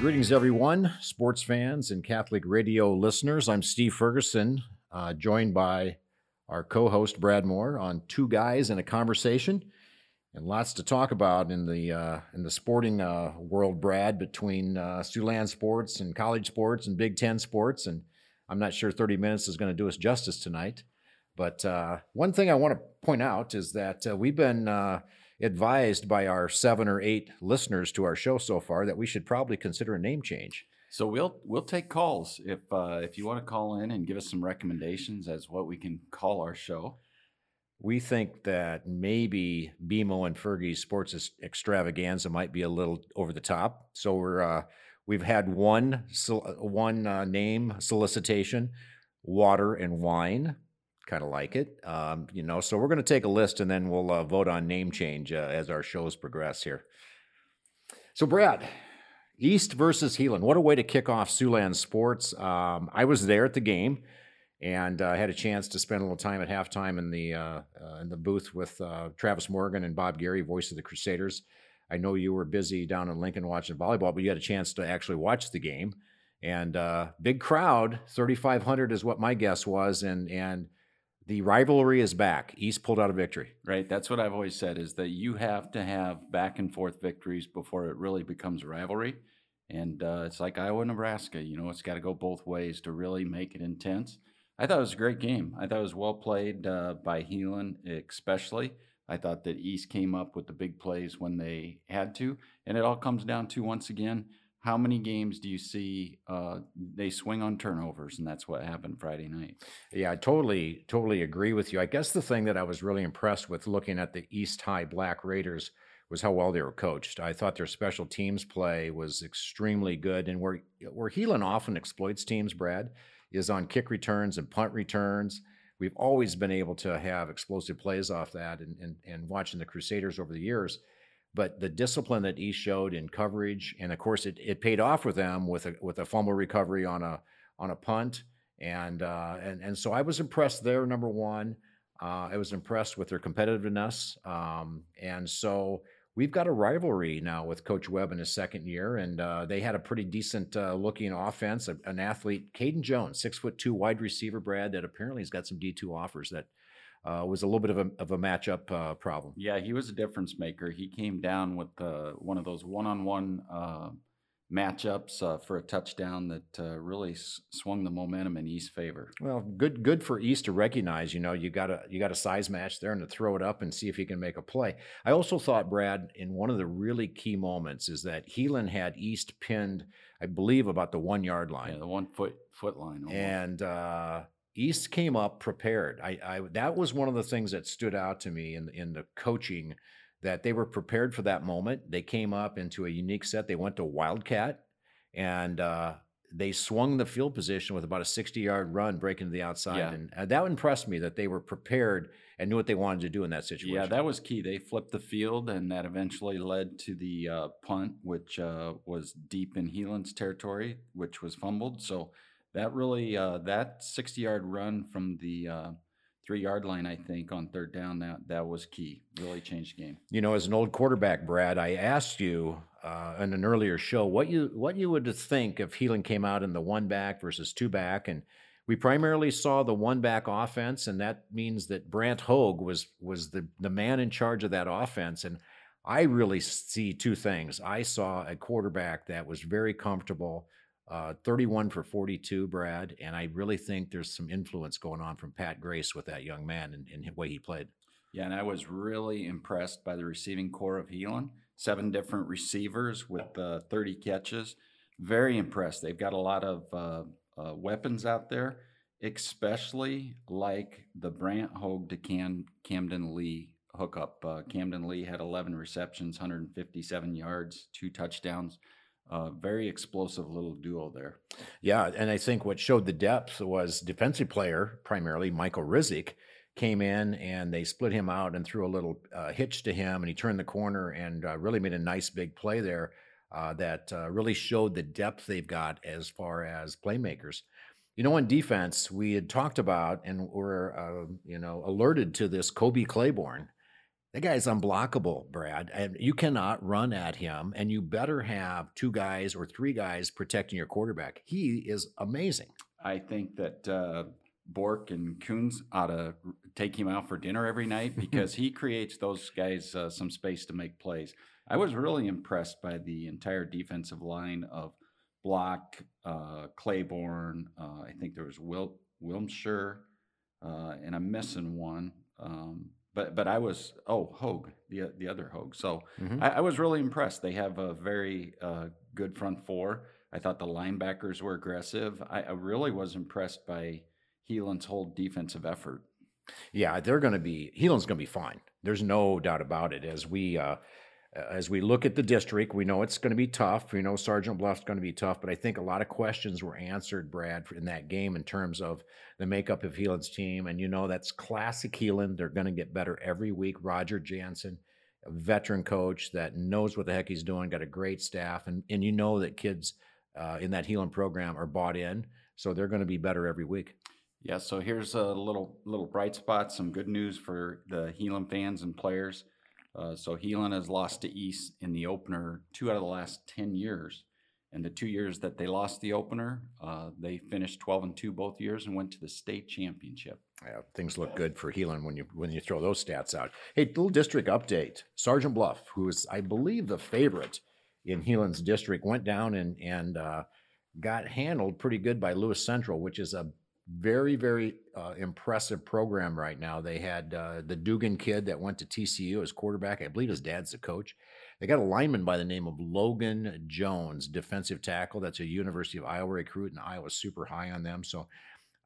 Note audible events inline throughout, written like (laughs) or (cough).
Greetings, everyone, sports fans and Catholic radio listeners. I'm Steve Ferguson, uh, joined by our co host, Brad Moore, on Two Guys in a Conversation. And lots to talk about in the uh, in the sporting uh, world, Brad, between uh, Siouxland sports and college sports and Big Ten sports. And I'm not sure 30 minutes is going to do us justice tonight. But uh, one thing I want to point out is that uh, we've been uh, advised by our seven or eight listeners to our show so far that we should probably consider a name change. So we'll we'll take calls if uh, if you want to call in and give us some recommendations as what we can call our show. We think that maybe BMO and Fergie's sports extravaganza might be a little over the top. So we're uh, we've had one one uh, name solicitation, water and wine kind of like it. Um, you know, so we're going to take a list and then we'll uh, vote on name change uh, as our shows progress here. So, Brad, East versus Heelan. What a way to kick off Siouxland sports. Um, I was there at the game and I uh, had a chance to spend a little time at halftime in the uh, uh, in the booth with uh, Travis Morgan and Bob Gary, voice of the Crusaders. I know you were busy down in Lincoln watching volleyball, but you had a chance to actually watch the game. And big crowd, 3,500 is what my guess was, and and the rivalry is back. East pulled out a victory. Right. That's what I've always said is that you have to have back and forth victories before it really becomes a rivalry. And uh, it's like Iowa, Nebraska. You know, it's got to go both ways to really make it intense. I thought it was a great game. I thought it was well played uh, by Heelan, especially. I thought that East came up with the big plays when they had to. And it all comes down to, once again, how many games do you see uh, they swing on turnovers and that's what happened friday night? Yeah i totally totally agree with you. I guess the thing that i was really impressed with looking at the east high black raiders was how well they were coached. I thought their special teams play was extremely good and where where Heelan often exploits teams brad is on kick returns and punt returns. We've always been able to have explosive plays off that and, and, and watching the crusaders over the years but the discipline that East showed in coverage, and of course it, it paid off with them with a with a fumble recovery on a on a punt, and uh, and and so I was impressed there. Number one, uh, I was impressed with their competitiveness, um, and so we've got a rivalry now with Coach Webb in his second year, and uh, they had a pretty decent uh, looking offense. an athlete, Caden Jones, six foot two wide receiver, Brad, that apparently has got some D two offers that uh, was a little bit of a, of a matchup uh, problem. Yeah, he was a difference maker. He came down with uh, one of those one on one matchups uh, for a touchdown that uh, really s- swung the momentum in East favor. Well, good good for East to recognize. You know, you got a you got a size match there and to throw it up and see if he can make a play. I also thought Brad in one of the really key moments is that Heelan had East pinned, I believe, about the one yard line. Yeah, the one foot foot line. Almost. And uh, East came up prepared. I, I that was one of the things that stood out to me in in the coaching that they were prepared for that moment. They came up into a unique set. They went to Wildcat and uh, they swung the field position with about a 60 yard run breaking to the outside. Yeah. And uh, that impressed me that they were prepared and knew what they wanted to do in that situation. Yeah, that was key. They flipped the field, and that eventually led to the uh, punt, which uh, was deep in Heelan's territory, which was fumbled. So that really uh, that 60 yard run from the uh, three yard line, I think, on third down, that that was key. Really changed the game. You know, as an old quarterback, Brad, I asked you uh, in an earlier show what you what you would think if Heelan came out in the one back versus two back, and we primarily saw the one back offense, and that means that Brant Hogue was was the the man in charge of that offense, and I really see two things. I saw a quarterback that was very comfortable uh, 31 for 42, Brad. And I really think there's some influence going on from Pat Grace with that young man and, and the way he played. Yeah, and I was really impressed by the receiving corps of Heelan. Seven different receivers with uh, 30 catches. Very impressed. They've got a lot of uh, uh, weapons out there, especially like the Brant Hogue to Cam- Camden Lee hookup. Uh, Camden Lee had 11 receptions, 157 yards, two touchdowns uh, very explosive little duo there. Yeah, and I think what showed the depth was defensive player primarily Michael Rizik came in and they split him out and threw a little uh, hitch to him and he turned the corner and uh, really made a nice big play there uh, that uh, really showed the depth they've got as far as playmakers. You know, on defense, we had talked about and were, uh, you know, alerted to this Kobe Claiborne That guy is unblockable, Brad, and you cannot run at him. And you better have two guys or three guys protecting your quarterback. He is amazing. I think that uh, Bork and Coons ought to take him out for dinner every night (laughs) because he creates those guys uh, some space to make plays. I was really impressed by the entire defensive line of Block, uh, Claiborne. Uh, I think there was Wil- Wilmshire, uh, and I'm missing one. Um, but but I was oh Hogue the the other Hogue. So Mhm. I, I was really impressed. They have a very uh, good front four. I thought the linebackers were aggressive. I, I really was impressed by Heelan's whole defensive effort. Yeah, they're going to be Heelan's going to be fine. There's no doubt about it. As we uh, as we look at the district, we know it's going to be tough. We know Sergeant Bluff's going to be tough, but I think a lot of questions were answered, Brad, in that game in terms of the makeup of Heelan's team. And you know that's classic Heelan. They're going to get better every week. Roger Jansen, a veteran coach that knows what the heck he's doing, got a great staff, and and you know that kids uh, in that Heelan program are bought in, so they're going to be better every week. Yeah, so here's a little little bright spot, some good news for the Heelan fans and players. Uh, so Heelan has lost to East in the opener two out of the last ten years, and the two years that they lost the opener, uh, they finished twelve and two both years and went to the state championship. Yeah, things look good for Heelan when you when you throw those stats out. Hey, little district update. Sergeant Bluff, who is I believe the favorite in Heelan's district, went down and and uh, got handled pretty good by Lewis Central, which is a very very uh, impressive program right now. They had uh, the Dugan kid that went to TCU as quarterback. I believe his dad's the coach. They got a lineman by the name of Logan Jones, defensive tackle. That's a University of Iowa recruit, and Iowa's super high on them. So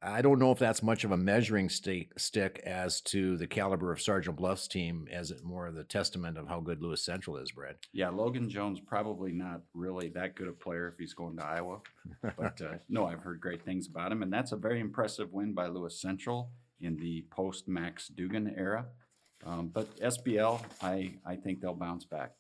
I don't know if that's much of a measuring stick, stick as to the caliber of Sergeant Bluff's team, as it more of the testament of how good Lewis Central is, Brad. Yeah, Logan Jones probably not really that good a player if he's going to Iowa, but uh, (laughs) no, I've heard great things about him, and that's a very impressive win by Lewis Central in the post Max Dugan era. Um, but SBL, I I think they'll bounce back.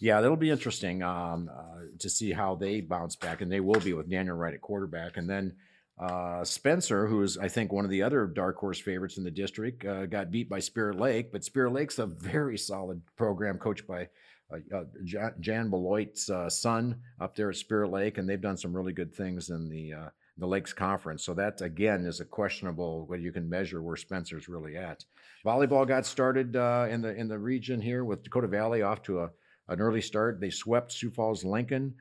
Yeah, that'll be interesting um, uh, to see how they bounce back, and they will be with Daniel Wright at quarterback, and then uh, Spencer, who is I think one of the other dark horse favorites in the district, uh, got beat by Spirit Lake, but Spirit Lake's a very solid program coached by uh, uh, Jan, Jan Beloit's uh, son up there at Spirit Lake, and they've done some really good things in the uh, the Lakes Conference. So that again is a questionable whether you can measure where Spencer's really at. Volleyball got started in the in the region here with Dakota Valley off to a an early start. They swept Sioux Falls Lincoln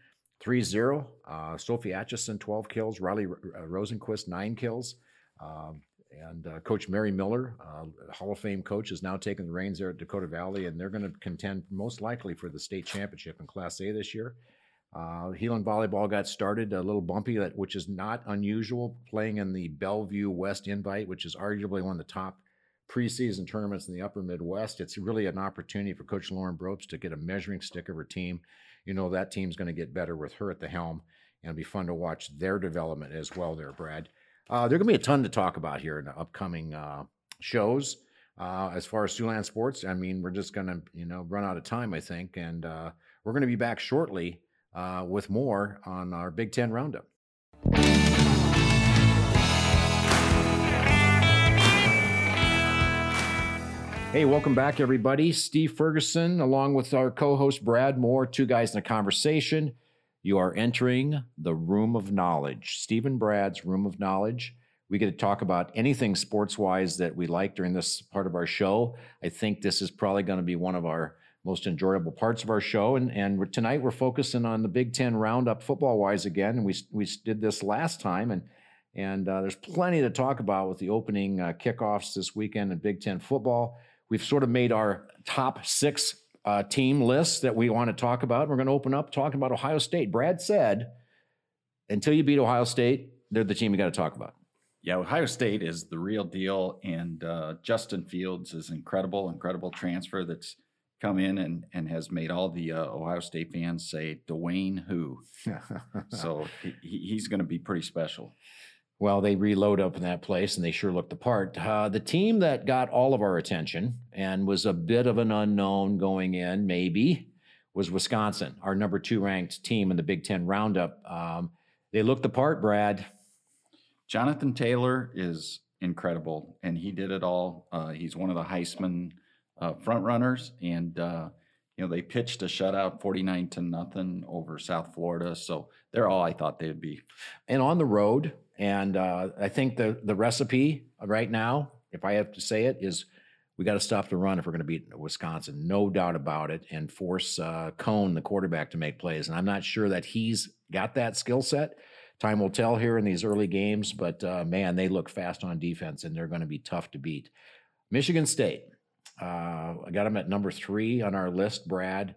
3-0. Uh, Sophie Atchison 12 kills. Riley uh, Rosenquist 9 kills. Um, and uh, Coach Mary Miller, uh, Hall of Fame coach, is now taking the reins there at Dakota Valley, and they're going to contend most likely for the state championship in Class A this year. Uh, Heelan volleyball got started a little bumpy, that which is not unusual, playing in the Bellevue West Invite, which is arguably one of the top preseason tournaments in the Upper Midwest. It's really an opportunity for Coach Lauren Bropes to get a measuring stick of her team. You know that team's going to get better with her at the helm, and it'll be fun to watch their development as well. There, Brad. Uh, there's going to be a ton to talk about here in the upcoming uh, shows. Uh, as far as Siouxland sports, I mean, we're just going to, you know, run out of time, I think, and uh, we're going to be back shortly uh, with more on our Big Ten Roundup. Hey, welcome back, everybody. Steve Ferguson, along with our co host Brad Moore, two guys in a conversation. You are entering the room of knowledge, Steve and Brad's room of knowledge. We get to talk about anything sports wise that we like during this part of our show. I think this is probably going to be one of our most enjoyable parts of our show. And, and tonight we're focusing on the Big Ten roundup football wise again. And we, we did this last time. And, and uh, there's plenty to talk about with the opening uh, kickoffs this weekend in Big Ten football. We've sort of made our top six uh, team lists that we want to talk about. We're going to open up talking about Ohio State. Brad said, until you beat Ohio State, they're the team you got to talk about. Yeah, Ohio State is the real deal, and uh, Justin Fields is incredible, incredible transfer that's come in and, and has made all the uh, Ohio State fans say Dwayne who. (laughs) so he, he's going to be pretty special. Well, they reload up in that place and they sure look the part. Uh, the team that got all of our attention and was a bit of an unknown going in, maybe, was Wisconsin, our number two ranked team in the Big Ten Roundup. Um, they looked the part, Brad. Jonathan Taylor is incredible, and he did it all. Uh, he's one of the Heisman uh, front runners, and uh, you know they pitched a shutout, forty nine to nothing over South Florida. So they're all I thought they'd be. and on the road. And uh, I think the the recipe right now, if I have to say it, is we got to stop the run if we're going to beat Wisconsin, no doubt about it, and force uh, Coan, the quarterback, to make plays. And I'm not sure that he's got that skill set. Time will tell here in these early games, but uh, man, they look fast on defense, and they're going to be tough to beat. Michigan State, uh, I got them at number three on our list. Brad,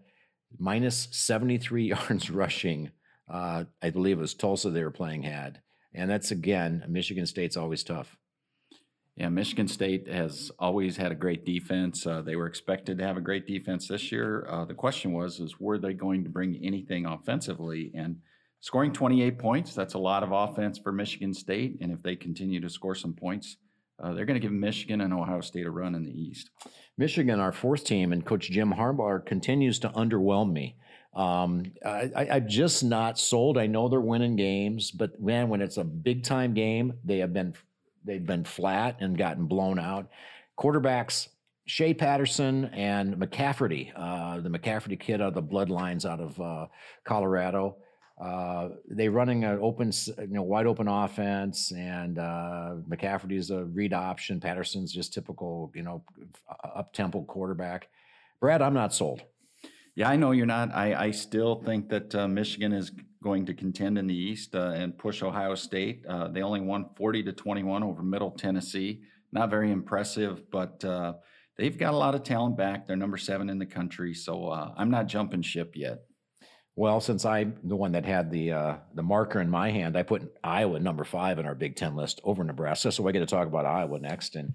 minus 73 (laughs) yards rushing. Uh, I believe it was Tulsa they were playing had. And that's again, Michigan State's always tough. Yeah, Michigan State has always had a great defense. Uh, they were expected to have a great defense this year. Uh, the question was, is were they going to bring anything offensively? And scoring 28 points, that's a lot of offense for Michigan State. And if they continue to score some points, uh, they're going to give Michigan and Ohio State a run in the East. Michigan, our fourth team, and Coach Jim Harbaugh continues to underwhelm me. Um, I, am just not sold. I know they're winning games, but man, when it's a big time game, they have been they've been flat and gotten blown out. Quarterbacks Shea Patterson and McCaffrey, uh, the McCaffrey kid out of the bloodlines out of uh, Colorado. Uh, they running an open, you know, wide open offense, and uh, McCaffrey's a read option. Patterson's just typical, you know, up tempo quarterback. Brad, I'm not sold. Yeah, I know you're not. I, I still think that uh, Michigan is going to contend in the East uh, and push Ohio State. Uh, they only won 40 to 21 over Middle Tennessee. Not very impressive, but uh, they've got a lot of talent back. They're number seven in the country, so uh, I'm not jumping ship yet. Well, since I'm the one that had the uh, the marker in my hand, I put Iowa number five in our Big Ten list over Nebraska. So I get to talk about Iowa next. And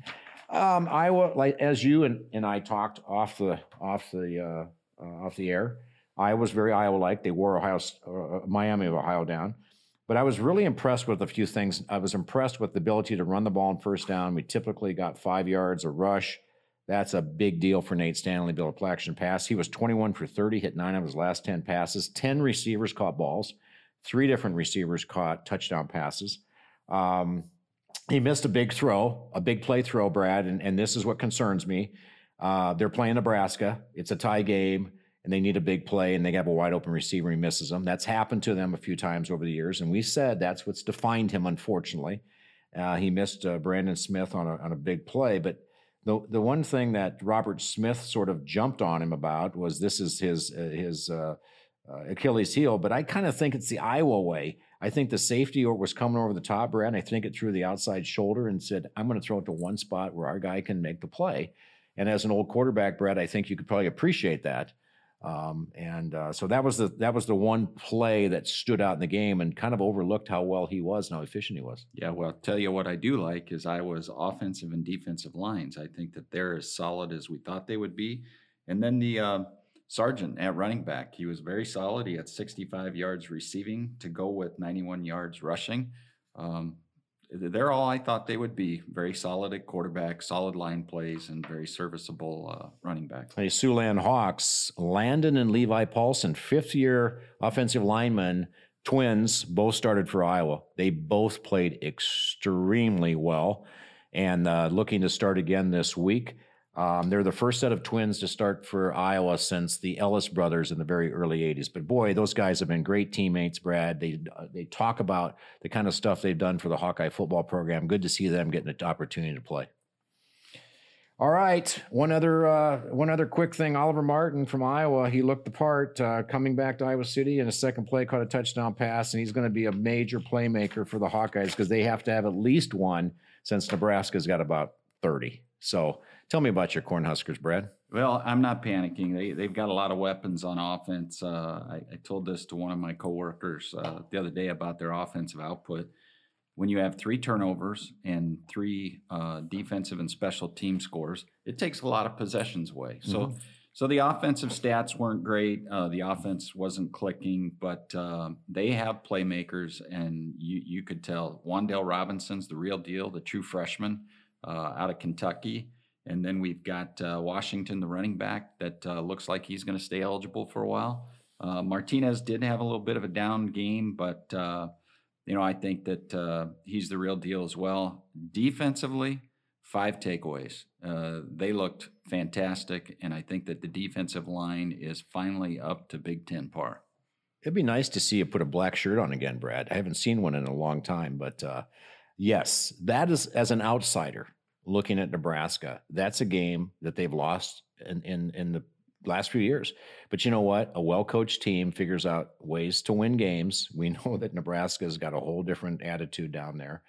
um, Iowa, like as you and, and I talked off the off the uh, off the air, Iowa's very Iowa-like. They wore Ohio, uh, Miami of Ohio down. But I was really impressed with a few things. I was impressed with the ability to run the ball on first down. We typically got five yards a rush. That's a big deal for Nate Stanley, Bill action pass. He was 21 for 30, hit nine of his last 10 passes. 10 receivers caught balls. Three different receivers caught touchdown passes. Um, he missed a big throw, a big play throw, Brad, and, and this is what concerns me. Uh, they're playing Nebraska. It's a tie game and they need a big play and they have a wide open receiver he misses them. That's happened to them a few times over the years. And we said that's what's defined him, unfortunately. Uh, he missed uh, Brandon Smith on a, on a big play. But the, the one thing that Robert Smith sort of jumped on him about was this is his, uh, his uh, uh, Achilles heel. But I kind of think it's the Iowa way. I think the safety was coming over the top, Brad, I think it threw the outside shoulder and said, I'm going to throw it to one spot where our guy can make the play. And as an old quarterback, Brad, I think you could probably appreciate that. Um, and uh, so that was the that was the one play that stood out in the game and kind of overlooked how well he was and how efficient he was. Yeah, well, I'll tell you what I do like is Iowa's offensive and defensive lines. I think that they're as solid as we thought they would be. And then the uh, Sargent at running back, he was very solid. He had 65 yards receiving to go with 91 yards rushing. Um, they're all I thought they would be. Very solid at quarterback, solid line plays, and very serviceable uh, running back. Hey, Siouxland Hawks, Landan and Levi Paulsen, fifth year offensive linemen, twins, both started for Iowa. They both played extremely well and uh, looking to start again this week. Um, they're the first set of twins to start for Iowa since the Ellis brothers in the very early '80s. But boy, those guys have been great teammates. Brad, they uh, they talk about the kind of stuff they've done for the Hawkeye football program. Good to see them getting an opportunity to play. All right, one other uh, one other quick thing. Oliver Martin from Iowa, he looked the part uh, coming back to Iowa City in a second play, caught a touchdown pass, and he's going to be a major playmaker for the Hawkeyes because they have to have at least one since Nebraska's got about thirty. So Tell me about your Cornhuskers, Brad. Well, I'm not panicking. They they've got a lot of weapons on offense. Uh, I, I, told this to one of my coworkers uh, the other day about their offensive output. When you have three turnovers and three uh, defensive and special team scores, it takes a lot of possessions away. So. Mm-hmm. So the offensive stats weren't great. Uh, the offense wasn't clicking, but uh, they have playmakers, and you you could tell Wan'Dale Robinson's the real deal, the true freshman uh, out of Kentucky. And then we've got uh, Washington, the running back, that uh, looks like he's going to stay eligible for a while. Uh, Martinez did have a little bit of a down game, but uh, you know I think that uh, he's the real deal as well. Defensively, five takeaways. They looked fantastic, and I think that the defensive line is finally up to Big Ten par. It'd be nice to see you put a black shirt on again, Brad. I haven't seen one in a long time, but yes, that is as an outsider looking at Nebraska. That's a game that they've lost in in, in the last few years. But you know what? A well coached team figures out ways to win games. We (laughs) know that Nebraska's got a whole different attitude down there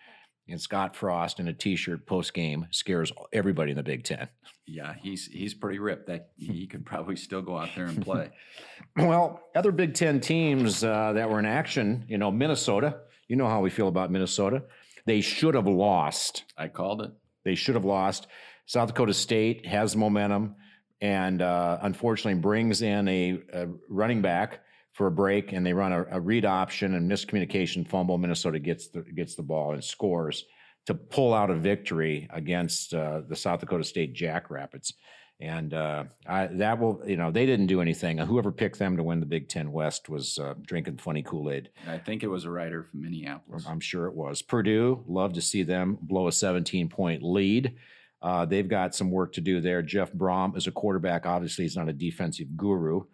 and Scott Frost in a T-shirt post game scares everybody in the Big Ten. Yeah, he's he's pretty ripped. That he could probably still go out there and play. (laughs) well, other Big Ten teams uh, that were in action, you know, Minnesota. You know how we feel about Minnesota. They should have lost. I called it. They should have lost. South Dakota State has momentum, and uh, unfortunately brings in a, a running back for a break and they run a, a, read option and miscommunication fumble. Minnesota gets the gets the ball and scores to pull out a victory against uh, the South Dakota State Jackrabbits. And uh, I, that will, you know, they didn't do anything. Whoever picked them to win the Big Ten West was uh, drinking funny Kool Aid. I think it was a writer from Minneapolis. I'm sure it was. Purdue, love to see them blow a 17 point lead. Uh, they've got some work to do there. Jeff Brohm is a quarterback. Obviously, he's not a defensive guru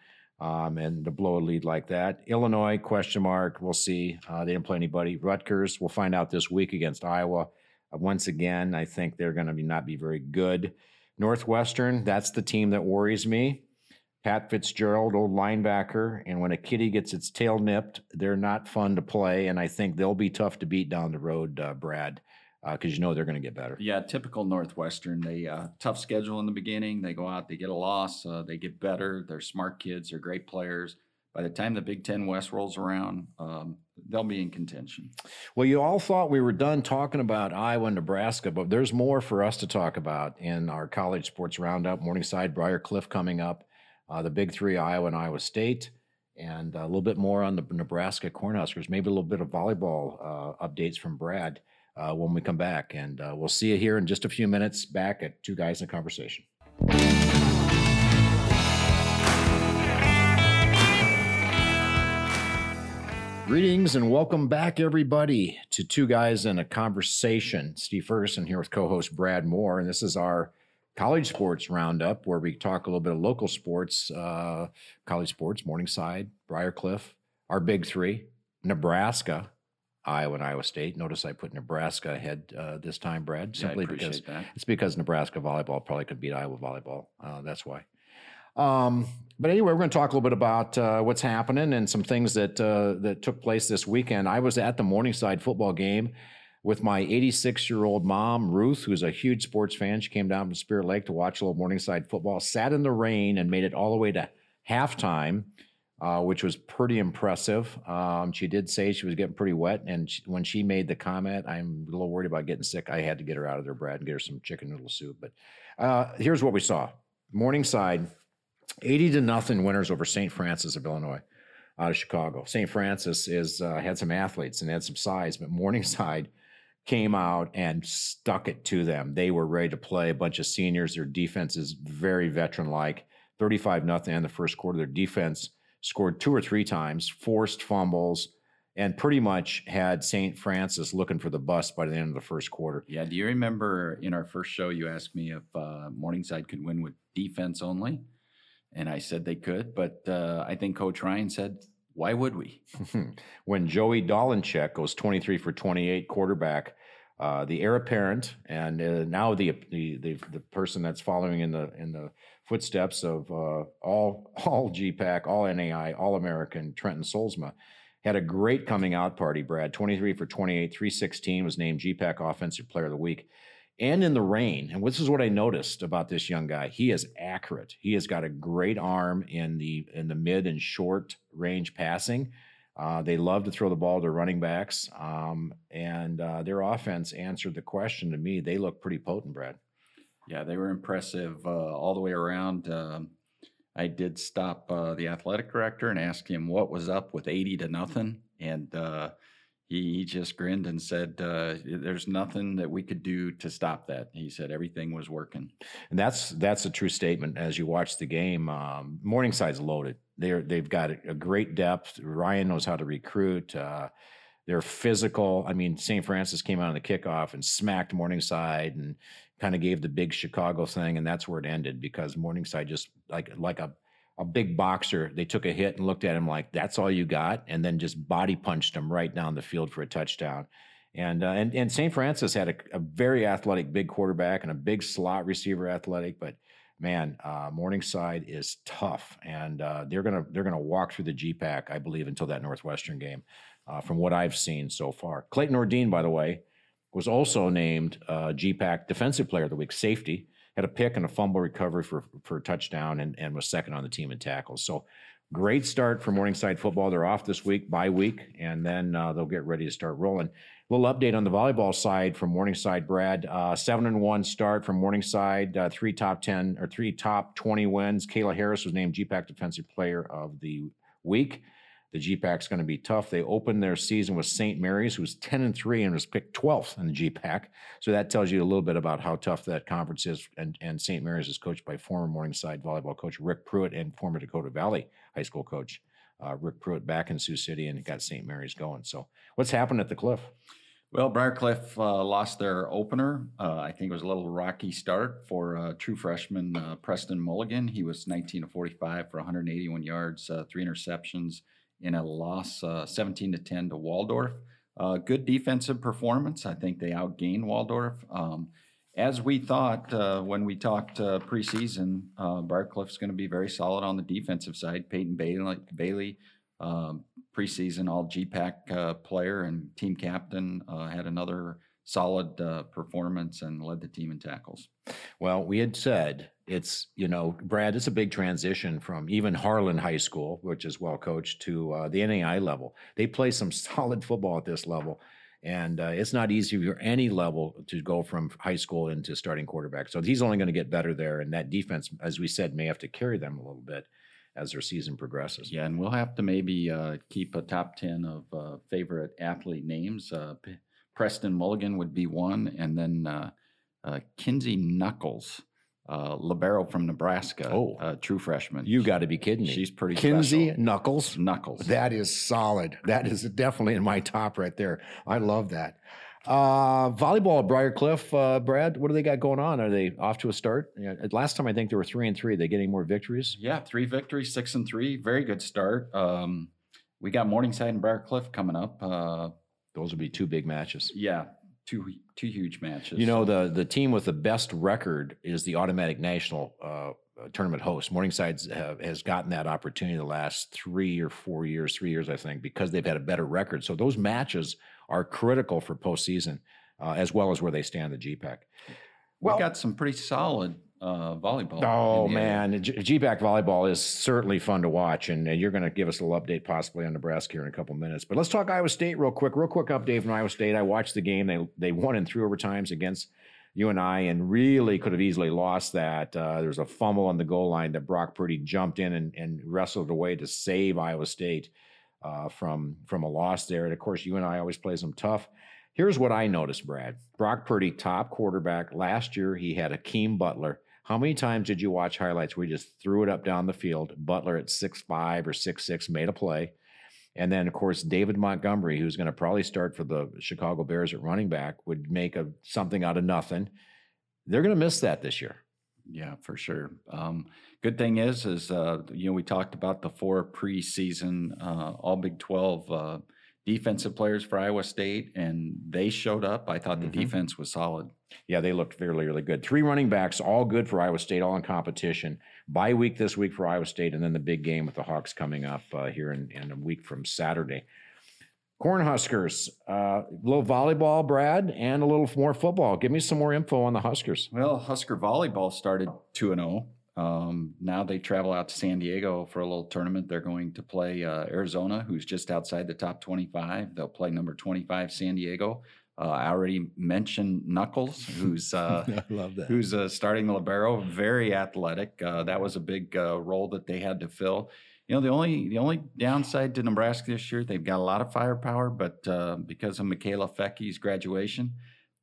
um, and to blow a lead like that. Illinois, question mark. We'll see. Uh, they didn't play anybody. Rutgers, we'll find out this week against Iowa. Uh, once again, I think they're going to be not be very good. Northwestern, that's the team that worries me. Pat Fitzgerald, old linebacker, and when a kitty gets its tail nipped, they're not fun to play, and I think they'll be tough to beat down the road, uh, Brad because uh, you know they're going to get better. Yeah, typical Northwestern. They uh, tough schedule in the beginning. They go out, they get a loss, uh, they get better. They're smart kids. They're great players. By the time the Big Ten West rolls around, um, they'll be in contention. Well, you all thought we were done talking about Iowa and Nebraska, but there's more for us to talk about in our college sports roundup. Morningside, Briar Cliff coming up, uh, the Big Three, Iowa and Iowa State and a little bit more on the Nebraska Cornhuskers, maybe a little bit of volleyball uh, updates from Brad uh, when we come back. And uh, we'll see you here in just a few minutes back at Two Guys in Conversation. Greetings and welcome back, everybody, to Two Guys in a Conversation. Steve Ferguson here with co host Brad Moore, and this is our college sports roundup where we talk a little bit of local sports, uh, college sports, Morningside, Briarcliff, our big three, Nebraska, Iowa and Iowa State. Notice I put Nebraska ahead uh, this time, Brad, simply yeah, because that. it's because Nebraska volleyball probably could beat Iowa volleyball. Uh, that's why. Um, but anyway, we're going to talk a little bit about uh, what's happening and some things that uh, that took place this weekend. I was at the Morningside football game with my 86 year old mom, Ruth, who's a huge sports fan. She came down from Spirit Lake to watch a little Morningside football. Sat in the rain and made it all the way to halftime uh, which was pretty impressive. Um, she did say she was getting pretty wet, and she, when she made the comment, I'm a little worried about getting sick. I had to get her out of there, Brad, and get her some chicken noodle soup. But uh, here's what we saw: Morningside, 80 to nothing winners over St. Francis of Illinois, out of Chicago. St. Francis is uh, had some athletes and had some size, but Morningside came out and stuck it to them. They were ready to play. A bunch of seniors. Their defense is very veteran-like. 35 nothing in the first quarter. Their defense scored two or three times, forced fumbles, and pretty much had St. Francis looking for the bus by the end of the first quarter. Yeah. Do you remember in our first show, you asked me if uh, Morningside could win with defense only? And I said they could, but uh, I think Coach Ryan said, why would we? (laughs) when Joey Dolincheck goes 23 for 28 quarterback, uh, the heir apparent and uh, now the, the, the the person that's following in the in the footsteps of uh, all all GPAC, all NAI, all American Trenton Solsma. Had a great coming out party, Brad. 23 for 28, 316 was named GPAC Offensive Player of the Week. And in the rain, and this is what I noticed about this young guy. He is accurate. He has got a great arm in the in the mid and short range passing. Uh, they love to throw the ball to running backs, um, and uh, their offense answered the question to me. They look pretty potent, Brad. Yeah, they were impressive uh, all the way around. Um, I did stop uh, the athletic director and ask him what was up with 80 to nothing. And uh, he, he, just grinned and said, uh, There's nothing that we could do to stop that. He said everything was working. And that's that's a true statement as you watch the game. Um, Morningside's loaded. They're, they've got a, great depth. Ryan knows how to recruit. Uh, they're physical. I mean, St. Francis came out on the kickoff and smacked Morningside, and kind of gave the big Chicago thing, and that's where it ended because Morningside just like like a a big boxer, they took a hit and looked at him like, "That's all you got," and then just body punched him right down the field for a touchdown. And uh, and and St. Francis had a, a, very athletic big quarterback and a big slot receiver athletic, but man, uh, Morningside is tough, and uh, they're gonna they're gonna walk through the GPAC, I believe, until that Northwestern game. Uh, from what I've seen so far, Clayton Ordine, by the way, was also named uh, GPAC Defensive Player of the Week, safety had a pick and a fumble recovery for for a touchdown and, and was second on the team in tackles. So great start for Morningside football. They're off this week, bye week, and then uh, they'll get ready to start rolling. A little update on the volleyball side from Morningside, Brad. Uh, seven and one start from Morningside. Uh, three top ten or three top twenty wins. Kayla Harris was named GPAC Defensive Player of the Week. The GPAC's going to be tough. They opened their season with St. Mary's, who's 10 and 3 and was picked 12th in the GPAC. So that tells you a little bit about how tough that conference is. And, and St. Mary's is coached by former Morningside volleyball coach Rick Pruitt and former Dakota Valley High School coach uh, Rick Pruitt back in Sioux City and got St. Mary's going. So what's happened at the Cliff? Well, Briarcliff uh, lost their opener. Uh, I think it was a little rocky start for uh, true freshman uh, Preston Mulligan. He was 19 to 45 for 181 yards, uh, three interceptions in a loss uh, 17 to 10 to Waldorf. Uh, good defensive performance. I think they outgained Waldorf. Um, as we thought uh, when we talked uh, preseason, uh, Briarcliff's going to be very solid on the defensive side. Peyton Bailey, Bailey um, preseason All GPAC uh, player and team captain, uh, had another solid performance and led the team in tackles. Well, we had said it's, you know, Brad, it's a big transition from even Harlan High School, which is well coached, to uh, the NAI level. They play some (laughs) solid football at this level. And uh, it's not easy for any level to go from high school into starting quarterback. So he's only going to get better there. And that defense, as we said, may have to carry them a little bit as their season progresses. Yeah, and we'll have to maybe uh, keep a top 10 of uh, favorite athlete names. Uh, Preston Mulligan would be one, and then uh, Kenzie Knuckles, uh, libero from Nebraska, Oh. uh, true freshman. You got to be kidding me. She's pretty Kenzie special. Knuckles. Knuckles. That is solid. That is definitely in my top right there. I love that. Uh, volleyball at Briarcliff, uh, Brad, what do they got going on? Are they off to a start? Yeah, last time I think they were three and three. Are they getting more victories? Yeah, three victories, six and three. Very good start. Um, we got Morningside and Briarcliff coming up. Uh, Those would be two big matches. yeah, two two huge matches. You know, the the team with the best record is the automatic national uh, tournament host. Morningside has gotten that opportunity the last three or four years, three years, I think, because they've had a better record. So those matches are critical for postseason, uh, as well as where they stand the GPAC. We've got some pretty solid uh, volleyball. Oh in the area. man, GPAC volleyball is certainly fun to watch, and, and you're going to give us a little update possibly on Nebraska here in a couple minutes. But let's talk Iowa State real quick. Real quick update from Iowa State. I watched the game. They they won in three overtimes against UNI, and I, and really could have easily lost that. Uh, there was a fumble on the goal line that Brock Purdy jumped in and, and wrestled away to save Iowa State uh, from from a loss there. And of course, UNI always plays them tough. Here's what I noticed, Brad. Brock Purdy, top quarterback. Last year, he had Hakeem Butler. How many times did you watch highlights where he just threw it up down the field? Butler at six five or six six made a play. And then, of course, David Montgomery, who's going to probably start for the Chicago Bears at running back, would make a something out of nothing. They're going to miss that this year. Yeah, for sure. Um, good thing is, is uh, you know we talked about the four preseason uh, All Big Twelve uh, defensive players for Iowa State, and they showed up. I thought Mhm. the defense was solid. Yeah, they looked really, really good. Three running backs, all good for Iowa State, all in competition. Bye week this week for Iowa State, and then the big game with the Hawks coming up uh, here in, in a week from Saturday. Cornhuskers, a uh, little volleyball, Brad, and a little more football. Give me some more info on the Huskers. Well, Husker volleyball started two and zero. Um, now they travel out to San Diego for a little tournament. They're going to play uh, Arizona, who's just outside the top 25. They'll play number 25 San Diego. Uh, I already mentioned Knuckles, who's uh, (laughs) I love that. who's uh, starting libero, very athletic. Uh, that was a big uh, role that they had to fill. You know, the only the only downside to Nebraska this year, they've got a lot of firepower, but uh, because of Mikaela Foecke's graduation,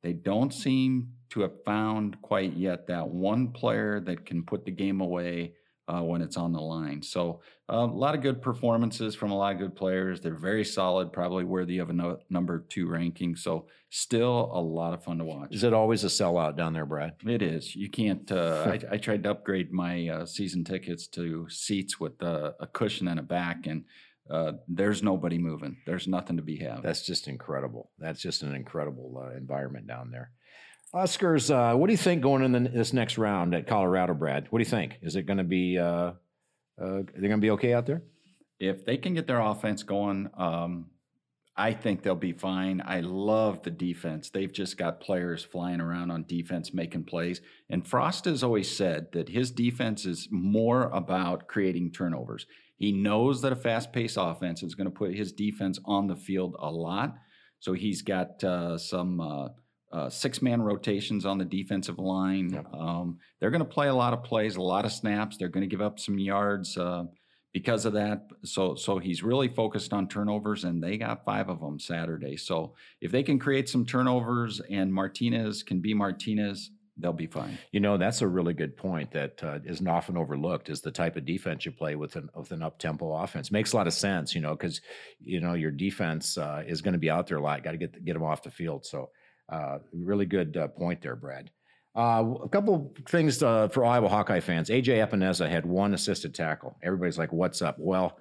they don't seem to have found quite yet that one player that can put the game away uh, when it's on the line. So uh, a lot of good performances from a lot of good players. They're very solid, probably worthy of a no, number two ranking. So still a lot of fun to watch. Is it always a sellout down there, Brad? It is. You can't. Uh, (laughs) I, I, tried to upgrade my uh, season tickets to seats with a cushion and a back, and uh, there's nobody moving. There's nothing to be had. That's just incredible. That's just an incredible uh, environment down there. Huskers, uh, what do you think going in the, this next round at Colorado, Brad? What do you think? Is it going to be? Uh, uh, they're going to be okay out there? If they can get their offense going, um, I think they'll be fine. I love the defense. They've just got players flying around on defense making plays. And Frost has always said that his defense is more about creating turnovers. He knows that a fast paced offense is going to put his defense on the field a lot. So he's got uh, some uh, uh, six man rotations on the defensive line. Yep. Um, they're going to play a lot of plays, a lot of snaps. They're going to give up some yards uh, because of that. So, so he's really focused on turnovers, and they got five of them Saturday. So, if they can create some turnovers and Martinez can be Martinez, they'll be fine. You know, that's a really good point that uh, not often overlooked is the type of defense you play with an with an up tempo offense. Makes a lot of sense, you know, because you know your defense uh, is going to be out there a lot. Got to get get them off the field. So uh, really good uh, point there, Brad. Uh, a couple things uh, for Iowa Hawkeye fans. AJ Epenesa had one assisted tackle. Everybody's like, "What's up?" Well,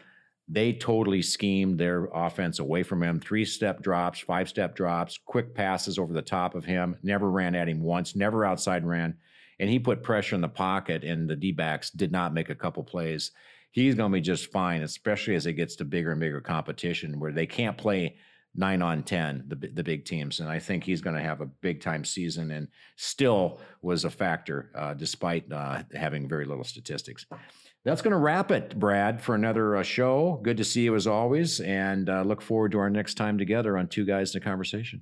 they totally schemed their offense away from him. Three step drops, five step drops, quick passes over the top of him. Never ran at him once. Never outside ran, and he put pressure in the pocket. And the D backs did not make a couple plays. He's going to be just fine, especially as it gets to bigger and bigger competition where they can't play nine on 10, the, the big teams. And I think he's going to have a big time season and still was a factor uh, despite uh, having very little statistics. That's going to wrap it, Brad, for another uh, show. Good to see you as always, and uh, look forward to our next time together on Two Guys in a Conversation.